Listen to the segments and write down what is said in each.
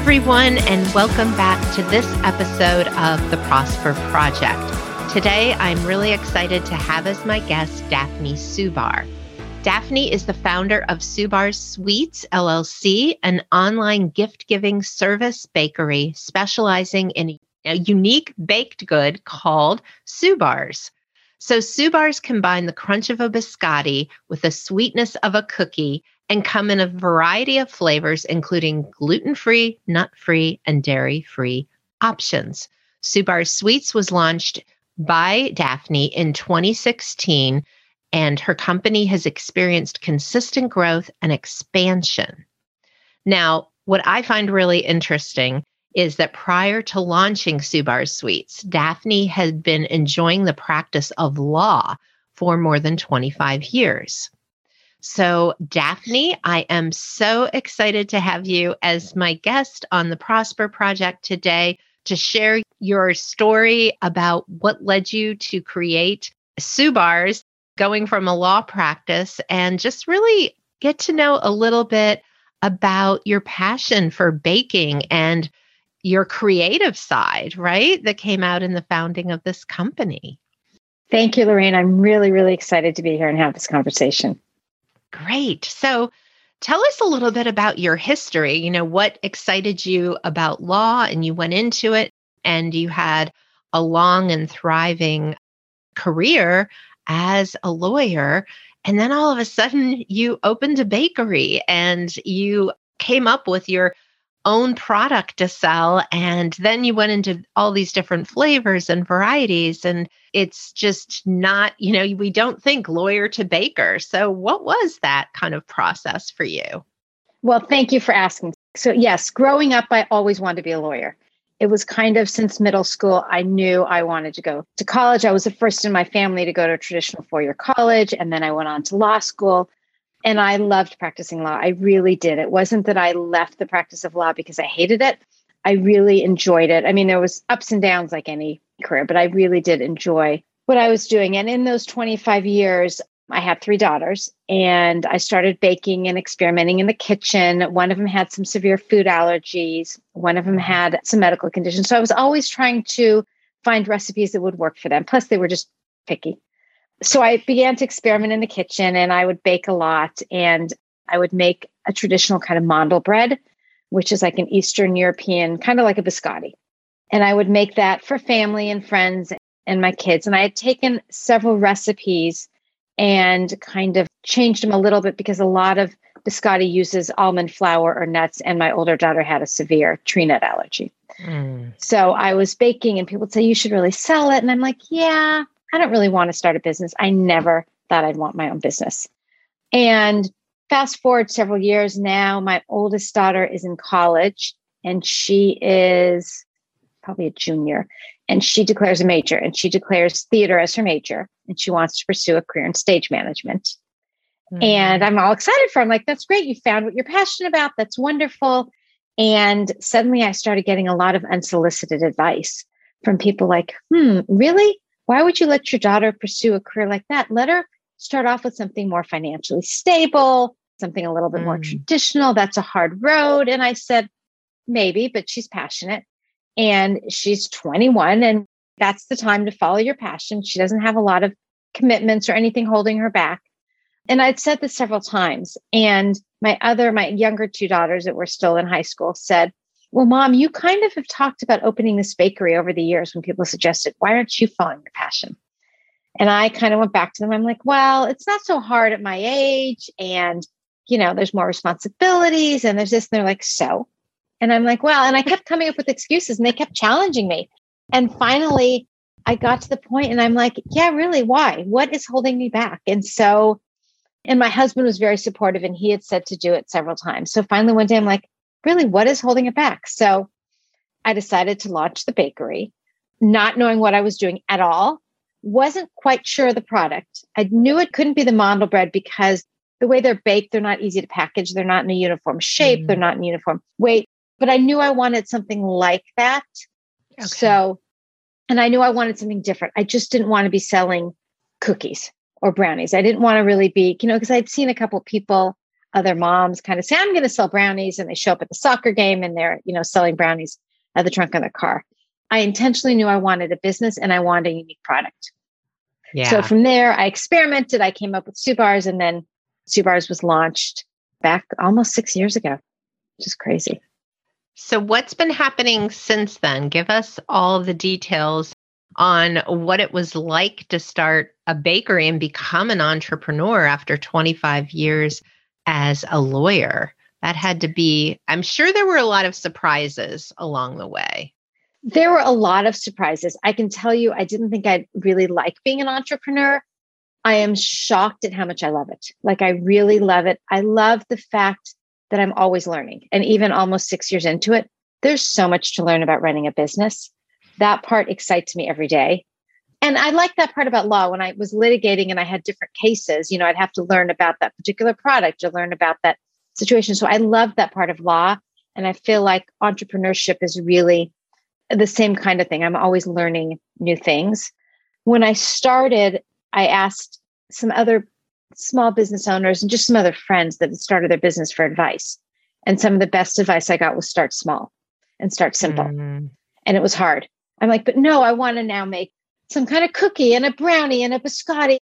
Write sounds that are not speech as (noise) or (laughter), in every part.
Everyone, and welcome back to this episode of the Prosper Project. Today, I'm really excited to have as my guest Daphne Subar. Daphne is the founder of Subarz Sweets LLC, an online gift giving service bakery specializing in a unique baked good called Subarz. So, Subarz combine the crunch of a biscotti with the sweetness of a cookie and come in a variety of flavors, including gluten free, nut free, and dairy free options. Subarz Sweets was launched by Daphne in 2016 and her company has experienced consistent growth and expansion. Now, what I find really interesting is that prior to launching Subarz Sweets, Daphne had been enjoying the practice of law for more than 25 years. So, Daphne, I am so excited to have you as my guest on the Prosper Project today to share your story about what led you to create Subarz going from a law practice and just really get to know a little bit about your passion for baking and your creative side, right? That came out in the founding of this company. Thank you, Lorraine. I'm really, really excited to be here and have this conversation. Great. So, tell us a little bit about your history. You know, what excited you about law and you went into it and you had a long and thriving career as a lawyer. And then all of a sudden, you opened a bakery and you came up with your own product to sell. And then you went into all these different flavors and varieties. And it's just not, you know, we don't think lawyer to baker. So, what was that kind of process for you? Well, thank you for asking. So, yes, growing up, I always wanted to be a lawyer it was kind of since middle school, I knew I wanted to go to college. I was the first in my family to go to a traditional four year college. And then I went on to law school. And I loved practicing law. I really did. It wasn't that I left the practice of law because I hated it. I really enjoyed it. I mean, there was ups and downs like any career, but I really did enjoy what I was doing. And in those 25 years, I had three daughters and I started baking and experimenting in the kitchen. One of them had some severe food allergies, one of them mm-hmm. had some medical conditions. So I was always trying to find recipes that would work for them. Plus, they were just picky. So I began to experiment in the kitchen and I would bake a lot and I would make a traditional kind of mandel bread, which is like an Eastern European, kind of like a biscotti. And I would make that for family and friends and my kids. And I had taken several recipes and kind of changed them a little bit because a lot of biscotti uses almond flour or nuts, and my older daughter had a severe tree nut allergy. Mm. So I was baking, and people would say, You should really sell it. And I'm like, Yeah, I don't really want to start a business. I never thought I'd want my own business. And fast forward several years now, my oldest daughter is in college and she is probably a junior and she declares a major and she declares theater as her major and she wants to pursue a career in stage management. Mm-hmm. And I'm all excited for her. I'm like, that's great. You found what you're passionate about. That's wonderful. And suddenly I started getting a lot of unsolicited advice from people like, hmm, really? Why would you let your daughter pursue a career like that? Let her start off with something more financially stable, something a little bit mm. more traditional. That's a hard road. And I said, maybe, but she's passionate and she's 21 and that's the time to follow your passion. She doesn't have a lot of commitments or anything holding her back. And I'd said this several times. And my other, my younger two daughters that were still in high school said, Well, mom, you kind of have talked about opening this bakery over the years when people suggested, Why aren't you following your passion? And I kind of went back to them. I'm like, Well, it's not so hard at my age. And, you know, there's more responsibilities and there's this. And they're like, So And I'm like, well, and I kept coming up with excuses and they kept challenging me. And finally, I got to the point and I'm like, yeah, really, why? What is holding me back? And so, and my husband was very supportive and he had said to do it several times. So finally, one day, I'm like, really, what is holding it back? So I decided to launch the bakery, not knowing what I was doing at all. Wasn't quite sure of the product. I knew it couldn't be the mandel bread because the way they're baked, they're not easy to package. They're not in a uniform shape. Mm. They're not in uniform weight. But I knew I wanted something like that. Okay. So, and I knew I wanted something different. I just didn't want to be selling cookies or brownies. I didn't want to really be, you know, because I'd seen a couple people, other moms kind of say, I'm going to sell brownies. And they show up at the soccer game and they're, you know, selling brownies at the trunk of their car. I intentionally knew I wanted a business and I wanted a unique product. Yeah. So from there, I experimented. I came up with Subarz and then Subarz was launched back almost six years ago, which is crazy. So, what's been happening since then? Give us all the details on what it was like to start a bakery and become an entrepreneur after 25 years as a lawyer. That had to be, I'm sure there were a lot of surprises along the way. There were a lot of surprises. I can tell you, I didn't think I'd really like being an entrepreneur. I am shocked at how much I love it. Like, I really love it. I love the fact that I'm always learning. And even almost six years into it, there's so much to learn about running a business. That part excites me every day. And I like that part about law. When I was litigating and I had different cases, you know, I'd have to learn about that particular product or learn about that situation. So I love that part of law. And I feel like entrepreneurship is really the same kind of thing. I'm always learning new things. When I started, I asked some other small business owners and just some other friends that had started their business for advice. And some of the best advice I got was start small and start simple. Mm-hmm. And it was hard. I'm like, but no, I want to now make some kind of cookie and a brownie and a biscotti.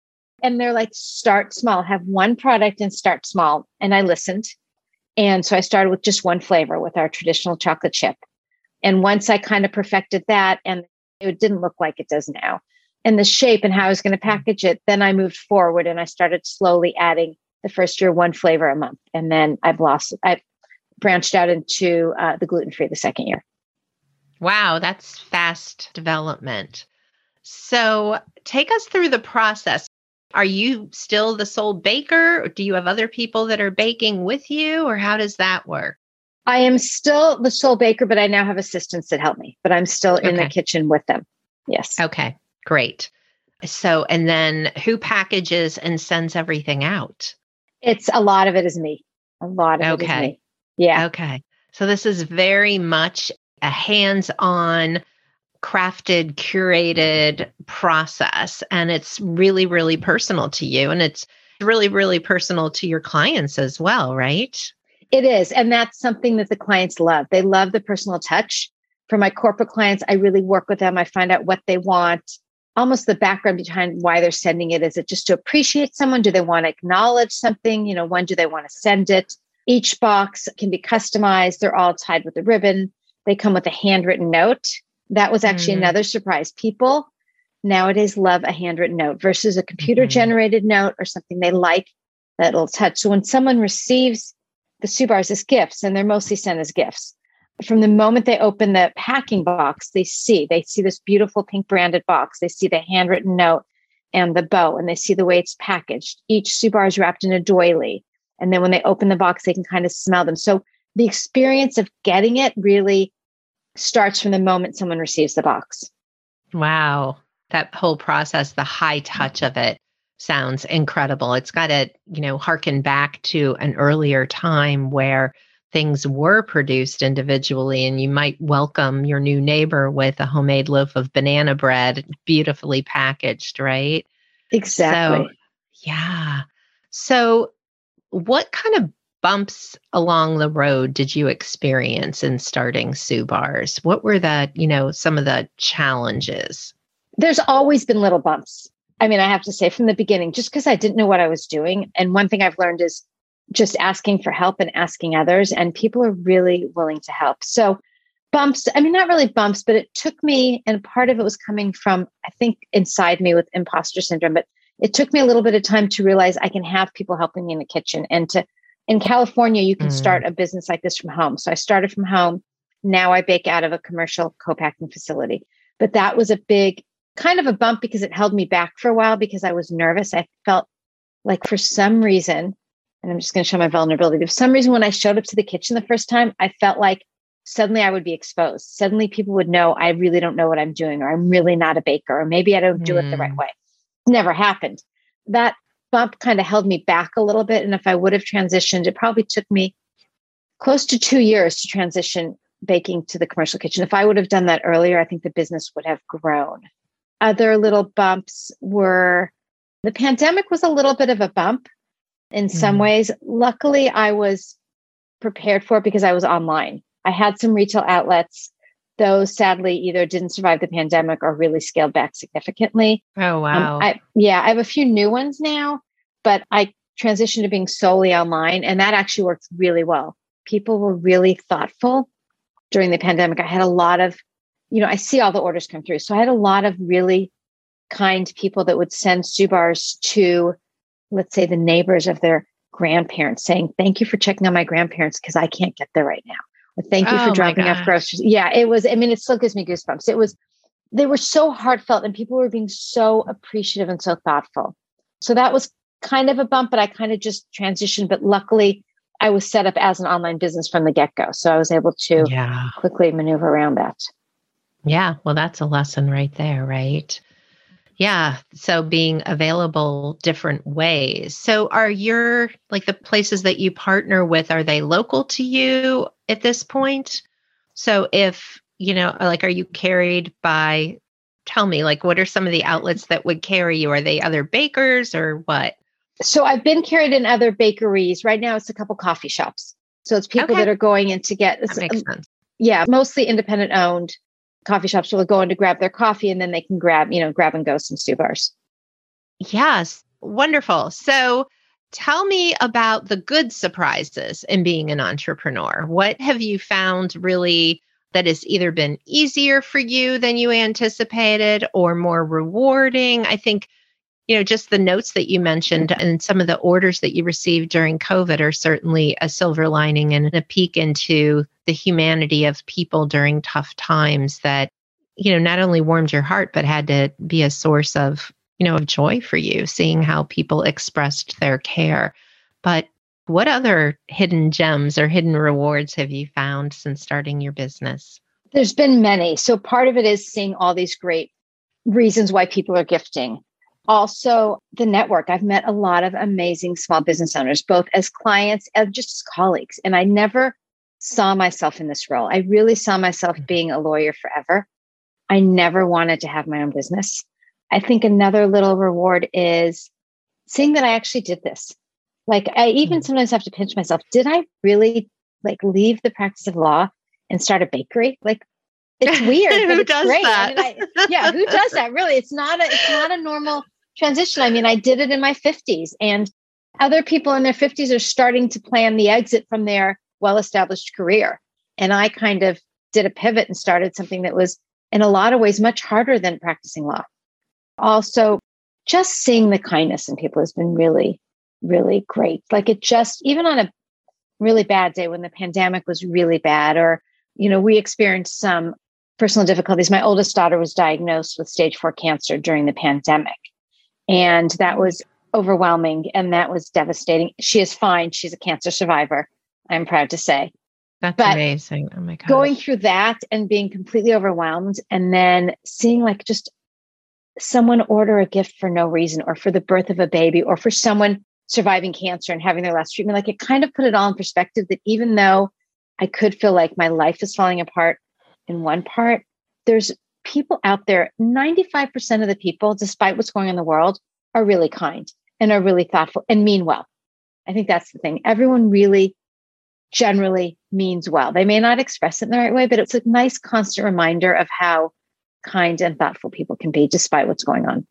And they're like, start small, have one product and start small. And I listened. And so I started with just one flavor with our traditional chocolate chip. And once I kind of perfected that and it didn't look like it does now, and the shape and how I was going to package it, then I moved forward and I started slowly adding the first year one flavor a month. And then I've lost, I branched out into uh, the gluten free the second year. Wow, that's fast development. So take us through the process. Are you still the sole baker? Or do you have other people that are baking with you, or how does that work? I am still the sole baker, but I now have assistants that help me, but I'm still in okay. the kitchen with them. Yes. Okay, great. So, and then who packages and sends everything out? It's a lot of it is me. A lot of okay. it is me. Yeah. Okay. So, this is very much a hands on, crafted, curated process. And it's really, really personal to you. And it's really, really personal to your clients as well, right? It is. And that's something that the clients love. They love the personal touch. For my corporate clients, I really work with them. I find out what they want, almost the background behind why they're sending it. Is it just to appreciate someone? Do they want to acknowledge something? You know, when do they want to send it? Each box can be customized. They're all tied with a ribbon. They come with a handwritten note. That was actually mm. another surprise. People nowadays love a handwritten note versus a computer generated mm-hmm. note or something they like that'll touch. So when someone receives the Subarz as gifts, and they're mostly sent as gifts. From the moment they open the packing box, they see they see this beautiful pink branded box. They see the handwritten note and the bow, and they see the way it's packaged. Each Sue bar is wrapped in a doily, and then when they open the box, they can kind of smell them. So the experience of getting it really starts from the moment someone receives the box. Wow, that whole process, the high touch of it sounds incredible. It's got to, you know, harken back to an earlier time where things were produced individually and you might welcome your new neighbor with a homemade loaf of banana bread beautifully packaged, right? Exactly. So, yeah. So what kind of bumps along the road did you experience in starting Subarz? What were the, you know, some of the challenges? There's always been little bumps. I mean, I have to say from the beginning, just because I didn't know what I was doing. And one thing I've learned is just asking for help and asking others, and people are really willing to help. So, bumps, I mean, not really bumps, but it took me, and part of it was coming from, I think, inside me with imposter syndrome, but it took me a little bit of time to realize I can have people helping me in the kitchen and to In California, you can mm. start a business like this from home. So I started from home. Now I bake out of a commercial co-packing facility. But that was a big kind of a bump because it held me back for a while because I was nervous. I felt like for some reason, and I'm just going to show my vulnerability. For some reason, when I showed up to the kitchen the first time, I felt like suddenly I would be exposed. Suddenly people would know I really don't know what I'm doing, or I'm really not a baker, or maybe I don't do mm. it the right mm. way. Never happened. That bump kind of held me back a little bit. And if I would have transitioned, it probably took me close to two years to transition baking to the commercial kitchen. If I would have done that earlier, I think the business would have grown. Other little bumps were the pandemic was a little bit of a bump in some mm. ways. Luckily, I was prepared for it because I was online. I had some retail outlets. Those sadly either didn't survive the pandemic or really scaled back significantly. Oh, um, wow. Um, I, yeah, I have a few new ones now, but I transitioned to being solely online, and that actually worked really well. People were really thoughtful during the pandemic. I had a lot of, you know, I see all the orders come through. So I had a lot of really kind people that would send Subarz to, let's say, the neighbors of their grandparents saying, Thank you for checking on my grandparents because I can't get there right now. Thank you oh for dropping off groceries. Yeah, it was, I mean, it still gives me goosebumps. It was, they were so heartfelt and people were being so appreciative and so thoughtful. So that was kind of a bump, but I kind of just transitioned. But luckily, I was set up as an online business from the get go. So I was able to yeah. quickly maneuver around that. Yeah. Well, that's a lesson right there, right? Yeah. So being available different ways. So are your like the places that you partner with, are they local to you at this point? So if, you know, like are you carried by tell me like what are some of the outlets that would carry you? Are they other bakers or what? So I've been carried in other bakeries. Right now it's a couple coffee shops. So it's people okay. that are going in to get that makes um, sense. Yeah, mostly independent owned coffee shops will go in to grab their coffee and then they can grab, you know, grab and go some Subarz. Yes, wonderful. So tell me about the good surprises in being an entrepreneur. What have you found really that has either been easier for you than you anticipated or more rewarding? I think you know, just the notes that you mentioned mm-hmm. and some of the orders that you received during COVID are certainly a silver lining and a peek into the humanity of people during tough times that, you know, not only warmed your heart, but had to be a source of, you know, of joy for you, seeing how people expressed their care. But what other hidden gems or hidden rewards have you found since starting your business? There's been many. So part of it is seeing all these great reasons why people are gifting also the network. I've met a lot of amazing small business owners, both as clients and just as colleagues. And I never saw myself in this role. I really saw myself mm-hmm. being a lawyer forever. I never wanted to have my own business. I think another little reward is seeing that I actually did this. Like I even mm-hmm. sometimes have to pinch myself. Did I really like leave the practice of law and start a bakery? Like it's (laughs) weird. who does great. that? I mean, I, yeah, who does that? Really, it's not a it's not a normal transition. I mean, I did it in my 50s, and other people in their 50s are starting to plan the exit from their well established career. And I kind of did a pivot and started something that was, in a lot of ways, much harder than practicing law. Also, just seeing the kindness in people has been really, really great. Like it just, even on a really bad day when the pandemic was really bad, or, you know, we experienced some personal difficulties. My oldest daughter was diagnosed with stage four cancer during the pandemic. And that was overwhelming and that was devastating. She is fine. She's a cancer survivor, I'm proud to say. That's but amazing. Oh my God. Going through that and being completely overwhelmed and then seeing like just someone order a gift for no reason or for the birth of a baby or for someone surviving cancer and having their last treatment, like it kind of put it all in perspective that even though I could feel like my life is falling apart in one part, there's people out there, 95% of the people, despite what's going on in the world, are really kind and are really thoughtful and mean well. I think that's the thing. Everyone really generally means well. They may not express it in the right way, but it's a nice constant reminder of how kind and thoughtful people can be despite what's going on.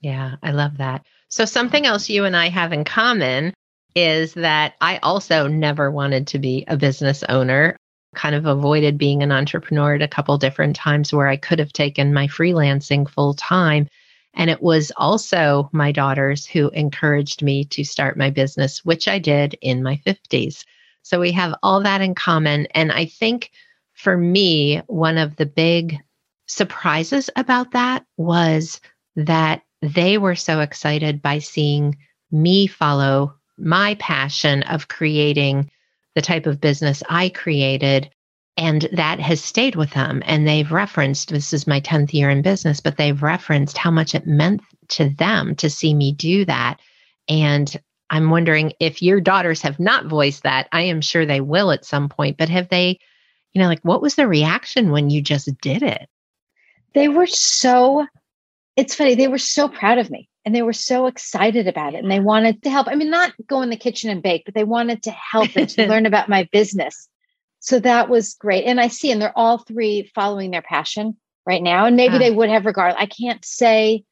Yeah, I love that. So, something else you and I have in common is that I also never wanted to be a business owner kind of avoided being an entrepreneur at a couple different times where I could have taken my freelancing full time. And it was also my daughters who encouraged me to start my business, which I did in my 50s. So we have all that in common. And I think for me, one of the big surprises about that was that they were so excited by seeing me follow my passion of creating the type of business I created. And that has stayed with them. And they've referenced this is my 10th year in business, but they've referenced how much it meant to them to see me do that. And I'm wondering if your daughters have not voiced that. I am sure they will at some point, but have they, you know, like what was the reaction when you just did it? They were so, it's funny, they were so proud of me and they were so excited about it and they wanted to help. I mean, not go in the kitchen and bake, but they wanted to help and to (laughs) learn about my business. So that was great. And I see, and they're all three following their passion right now. And maybe they ah. would have regard. I can't say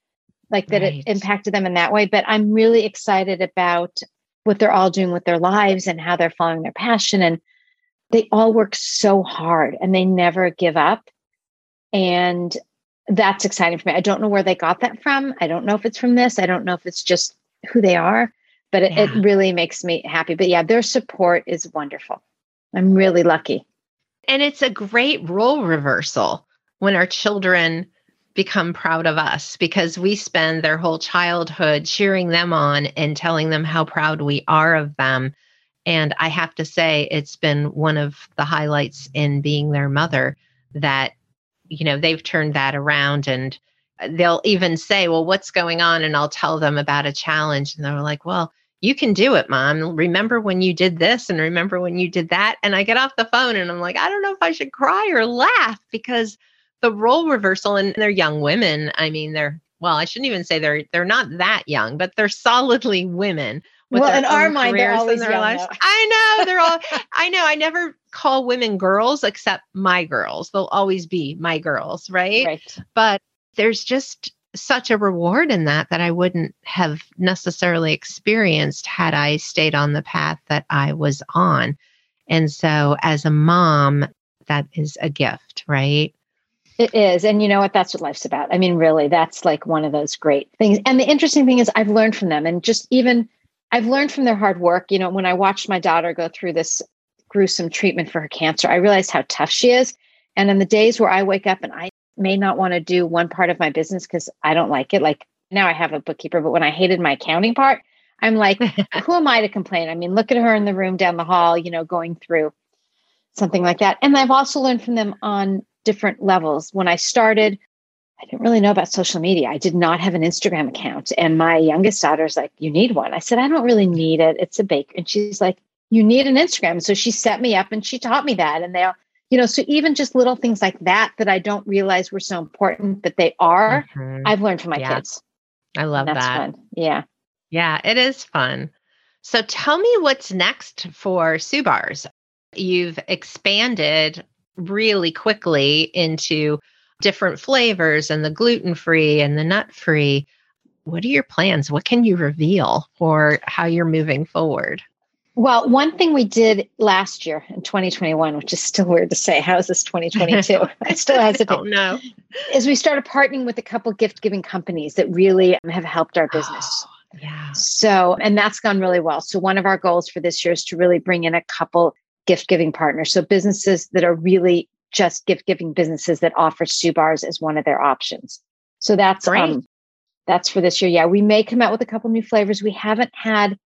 like that right. it impacted them in that way, but I'm really excited about what they're all doing with their lives and how they're following their passion. And they all work so hard and they never give up. And that's exciting for me. I don't know where they got that from. I don't know if it's from this. I don't know if it's just who they are, but it, yeah. it really makes me happy. But yeah, their support is wonderful. I'm really lucky. And it's a great role reversal when our children become proud of us because we spend their whole childhood cheering them on and telling them how proud we are of them. And I have to say, it's been one of the highlights in being their mother that you know, they've turned that around and uh, they'll even say, Well, what's going on? And I'll tell them about a challenge. And they're like, Well, you can do it, mom. Remember when you did this and remember when you did that? And I get off the phone and I'm like, I don't know if I should cry or laugh because the role reversal and they're young women. I mean, they're well, I shouldn't even say they're they're not that young, but they're solidly women well, in our mind, they're always their young, lives. I know they're all. I know. I never call women girls except my girls. They'll always be my girls, right? Right. But there's just such a reward in that that I wouldn't have necessarily experienced had I stayed on the path that I was on. And so, as a mom, that is a gift, right? It is. And you know what? That's what life's about. I mean, really, that's like one of those great things. And the interesting thing is, I've learned from them and just even I've learned from their hard work. You know, when I watched my daughter go through this gruesome treatment for her cancer, I realized how tough she is. And in the days where I wake up and I may not want to do one part of my business because I don't like it, like now I have a bookkeeper, but when I hated my accounting part, I'm like, (laughs) who am I to complain? I mean, look at her in the room down the hall, you know, going through something like that. And I've also learned from them on different levels. When I started, I didn't really know about social media. I did not have an Instagram account. And my youngest daughter's like, You need one. I said, I don't really need it. It's a bake. And she's like, You need an Instagram. So she set me up and she taught me that. And they are, you know, so even just little things like that that I don't realize were so important, but they are, mm-hmm. I've learned from my yeah. kids. I love that. Fun. Yeah. Yeah, it is fun. So tell me what's next for Subarz. You've expanded really quickly into different flavors and the gluten free and the nut free. What are your plans? What can you reveal for how you're moving forward? Well, one thing we did last year in 2021, which is still weird to say, how is this 2022? (laughs) I still hesitate. oh, no. Is we started partnering with a couple gift giving companies that really have helped our business. Oh, (gasps) yeah. So, and that's gone really well. So, one of our goals for this year is to really bring in a couple gift giving partners. So, businesses that are really just gift giving businesses that offer Subarz as one of their options. So that's um, that's for this year. Yeah, we may come out with a couple new flavors. We haven't had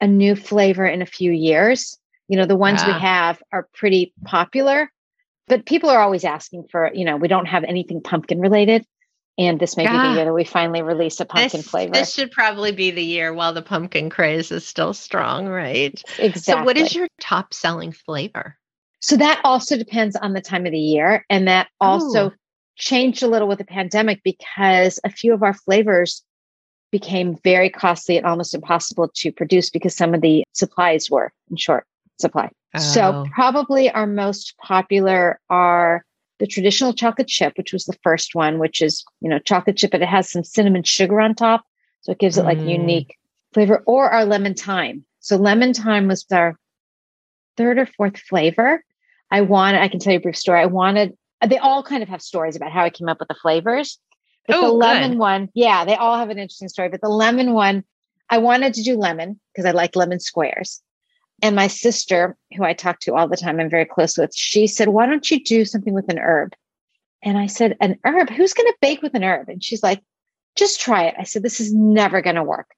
a new flavor in a few years. You know, the ones yeah. we have are pretty popular, but people are always asking for, you know, we don't have anything pumpkin related. And this may yeah. be the year that we finally release a pumpkin this, flavor. This should probably be the year while the pumpkin craze is still strong, right? Exactly. So, what is your top selling flavor? So that also depends on the time of the year. And that also Ooh. changed a little with the pandemic because a few of our flavors became very costly and almost impossible to produce because some of the supplies were in short supply. Oh. So probably our most popular are the traditional chocolate chip, which was the first one, which is, you know, chocolate chip, but it has some cinnamon sugar on top. So it gives it like mm. unique flavor or our lemon thyme. So lemon thyme was our third or fourth flavor. I wanted, I can tell you a brief story. I wanted, they all kind of have stories about how I came up with the flavors, But oh, the lemon good. one, yeah, they all have an interesting story. But the lemon one, I wanted to do lemon because I like lemon squares. And my sister, who I talk to all the time, I'm very close with, she said, Why don't you do something with an herb? And I said, An herb? Who's going to bake with an herb? And she's like, Just try it. I said, This is never going to work.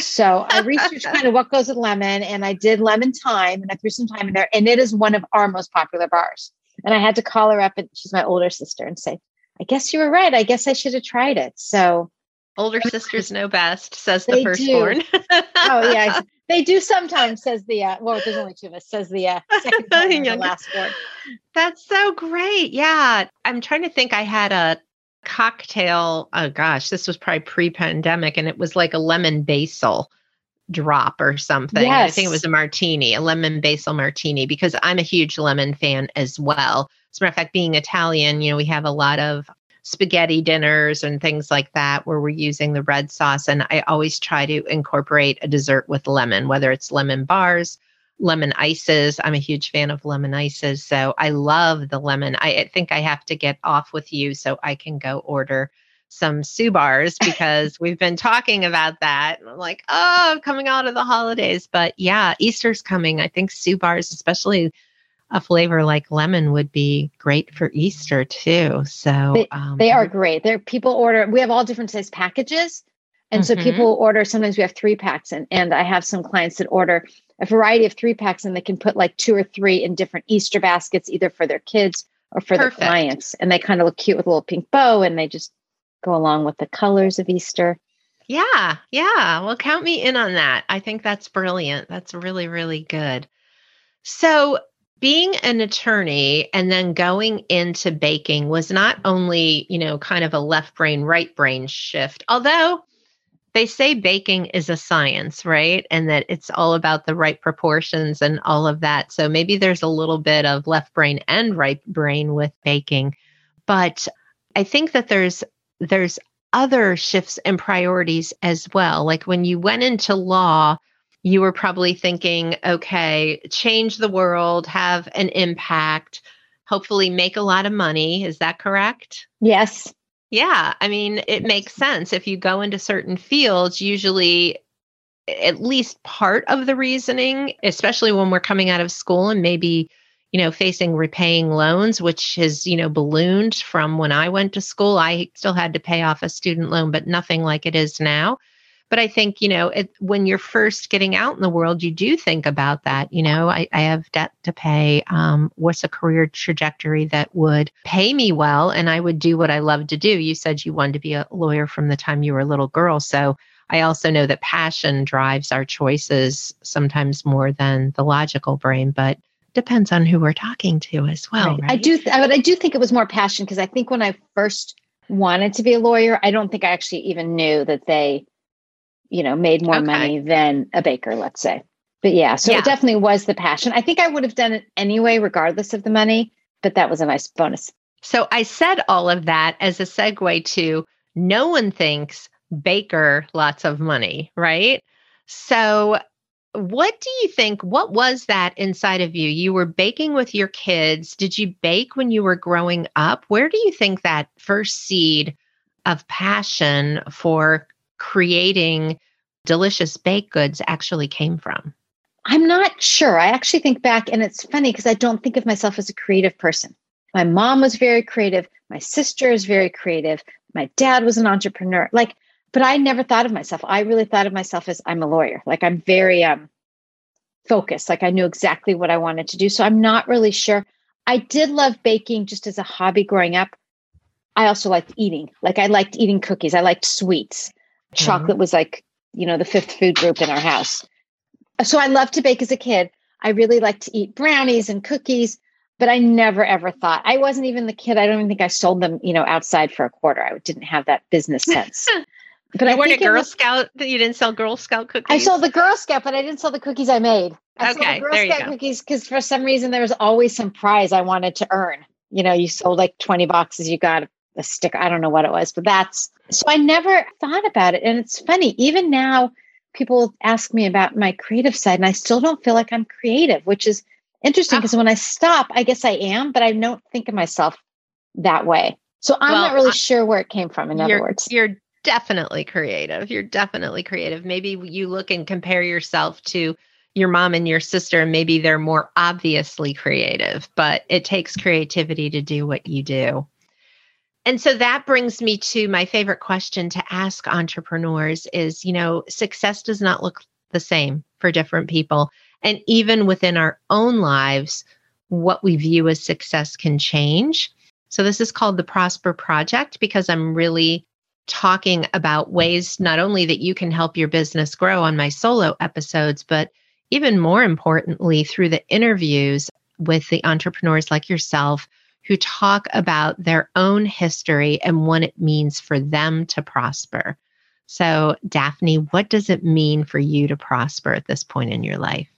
So I researched kind of what goes with lemon and I did lemon thyme and I threw some thyme in there. And it is one of our most popular bars. And I had to call her up and she's my older sister and say, I guess you were right. I guess I should have tried it. So older sisters know best, says the firstborn. oh yeah, (laughs) they do sometimes. Says the uh, well, there's only two of us. Says the uh, (laughs) second the last born. That's so great. Yeah. I'm trying to think. I had a cocktail. Oh gosh, this was probably pre pandemic and it was like a lemon basil drop or something. I think it was a martini, a lemon basil martini, because I'm a huge lemon fan as well. As a matter of fact, being Italian, you know, we have a lot of spaghetti dinners and things like that where we're using the red sauce. And I always try to incorporate a dessert with lemon, whether it's lemon bars, lemon ices. I'm a huge fan of lemon ices. So I love the lemon. I, I think I have to get off with you so I can go order some Subarz (laughs) because we've been talking about that. And I'm like, oh, coming out of the holidays. But yeah, Easter's coming. I think Subarz, especially a flavor like lemon, would be great for Easter too. So um, They are great. They're people order. We have all different size packages, and so Mhm. people order. Sometimes we have three packs, and and I have some clients that order a variety of three packs, and they can put like two or three in different Easter baskets, either for their kids or for Perfect. their clients, and they kind of look cute with a little pink bow, and they just go along with the colors of Easter. Yeah, yeah. Well, count me in on that. I think that's brilliant. That's really, really good. So, being an attorney and then going into baking was not only, you know, kind of a left brain, right brain shift, although they say baking is a science, right? And that it's all about the right proportions and all of that. So maybe there's a little bit of left brain and right brain with baking. But I think that there's there's other shifts and priorities as well. Like when you went into law, you were probably thinking, okay, change the world, have an impact, hopefully make a lot of money. Is that correct? Yes, Yeah, I mean, it makes sense. If you go into certain fields, usually at least part of the reasoning, especially when we're coming out of school and maybe, you know, facing repaying loans, which has, you know, ballooned from when I went to school. I still had to pay off a student loan, but nothing like it is now. But I think, you know, it, when you're first getting out in the world, you do think about that. You know, I, I have debt to pay. Um, what's a career trajectory that would pay me well and I would do what I love to do? You said you wanted to be a lawyer from the time you were a little girl. So I also know that passion drives our choices sometimes more than the logical brain, but depends on who we're talking to as well. Right. I do, th- but I do think it was more passion because I think when I first wanted to be a lawyer, I don't think I actually even knew that they, you know, made more Okay. money than a baker, let's say. But yeah, so Yeah. it definitely was the passion. I think I would have done it anyway, regardless of the money, but that was a nice bonus. So I said all of that as a segue to no one thinks baker lots of money, right? So what do you think what was that inside of you? You were baking with your kids. Did you bake when you were growing up? Where do you think that first seed of passion for creating delicious baked goods actually came from? I'm not sure. I actually think back, and it's funny because I don't think of myself as a creative person. My mom was very creative. My sister is very creative. My dad was an entrepreneur. Like, but I never thought of myself. I really thought of myself as I'm a lawyer. Like, I'm very um, focused. Like, I knew exactly what I wanted to do. So I'm not really sure. I did love baking just as a hobby growing up. I also liked eating. Like, I liked eating cookies. I liked sweets. Chocolate mm-hmm. was like, you know, the fifth food group in our house so I loved to bake as a kid. I really liked to eat brownies and cookies, but I never ever thought I wasn't even the kid. I don't even think I sold them, you know, outside for a quarter. I didn't have that business sense. (laughs) But you I weren't a Girl was- Scout. You didn't sell Girl Scout cookies. I sold the Girl Scout, but I didn't sell the cookies I made. I sold Okay, the Girl there you go. cookies because for some reason there was always some prize I wanted to earn. You know, you sold like 20 boxes, you got a sticker. I don't know what it was, but that's so I never thought about it. And it's funny, even now, people ask me about my creative side, and I still don't feel like I'm creative, which is interesting Ah. because when I stop, I guess I am, but I don't think of myself that way. So I'm well, not really I, sure where it came from, in other words. You're definitely creative. You're definitely creative. Maybe you look and compare yourself to your mom and your sister, and maybe they're more obviously creative, but it takes creativity to do what you do. And so that brings me to my favorite question to ask entrepreneurs is, you know, success does not look the same for different people. And even within our own lives, what we view as success can change. So this is called the Prosper Project because I'm really talking about ways not only that you can help your business grow on my solo episodes, but even more importantly, through the interviews with the entrepreneurs like yourself who talk about their own history and what it means for them to prosper. So, Daphne, what does it mean for you to prosper at this point in your life?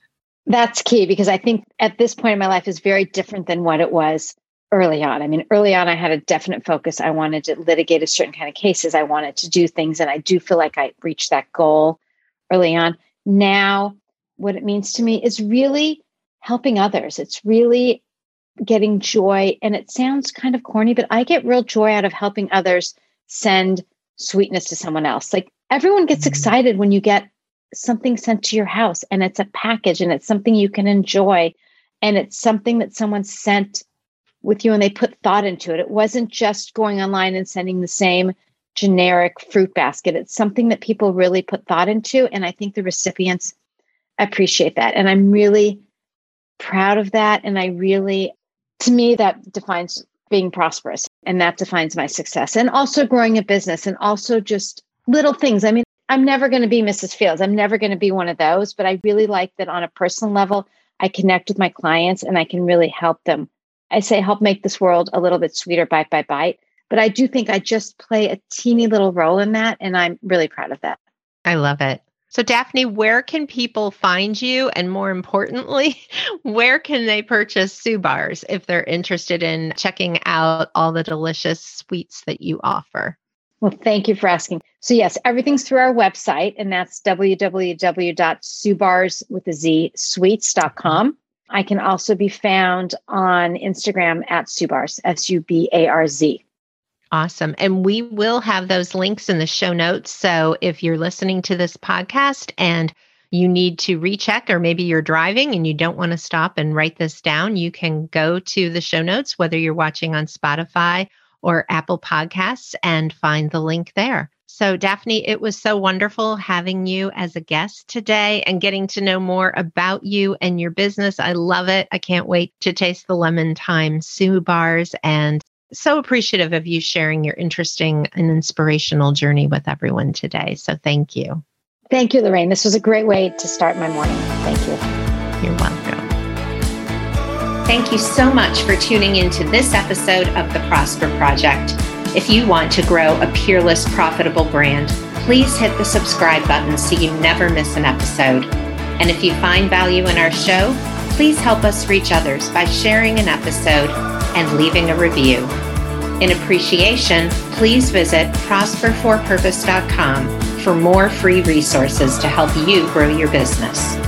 That's key because I think at this point in my life is very different than what it was early on. I mean, early on, I had a definite focus. I wanted to litigate a certain kind of cases. I wanted to do things, and I do feel like I reached that goal early on. Now, what it means to me is really helping others. It's really getting joy. And it sounds kind of corny, but I get real joy out of helping others send sweetness to someone else. Like everyone gets mm-hmm. excited when you get something sent to your house and it's a package and it's something you can enjoy and it's something that someone sent with you and they put thought into it. It wasn't just going online and sending the same generic fruit basket. It's something that people really put thought into. And I think the recipients appreciate that. And I'm really proud of that. And I really to me, that defines being prosperous and that defines my success and also growing a business and also just little things. I mean, I'm never going to be Mrs. Fields. I'm never going to be one of those, but I really like that on a personal level, I connect with my clients and I can really help them. I say help make this world a little bit sweeter bite by bite. But I do think I just play a teeny little role in that. And I'm really proud of that. I love it. So, Daphne, where can people find you? And more importantly, (laughs) where can they purchase Subarz if they're interested in checking out all the delicious sweets that you offer? Well, thank you for asking. So, yes, everything's through our website, and that's www.subars with a Z sweets.com. I can also be found on Instagram at Subarz, S U B A R Z. Awesome. And we will have those links in the show notes. So if you're listening to this podcast and you need to recheck, or maybe you're driving and you don't want to stop and write this down, you can go to the show notes, whether you're watching on Spotify or Apple Podcasts, and find the link there. So, Daphne, it was so wonderful having you as a guest today and getting to know more about you and your business. I love it. I can't wait to taste the lemon thyme Subarz and so appreciative of you sharing your interesting and inspirational journey with everyone today. So thank you. Thank you, Lorraine. This was a great way to start my morning. Thank you. You're welcome. Thank you so much for tuning into this episode of the Prosper Project. If you want to grow a peerless, profitable brand, please hit the subscribe button so you never miss an episode. And if you find value in our show, please help us reach others by sharing an episode and leaving a review. In appreciation, please visit prosperforpurpose.com for more free resources to help you grow your business.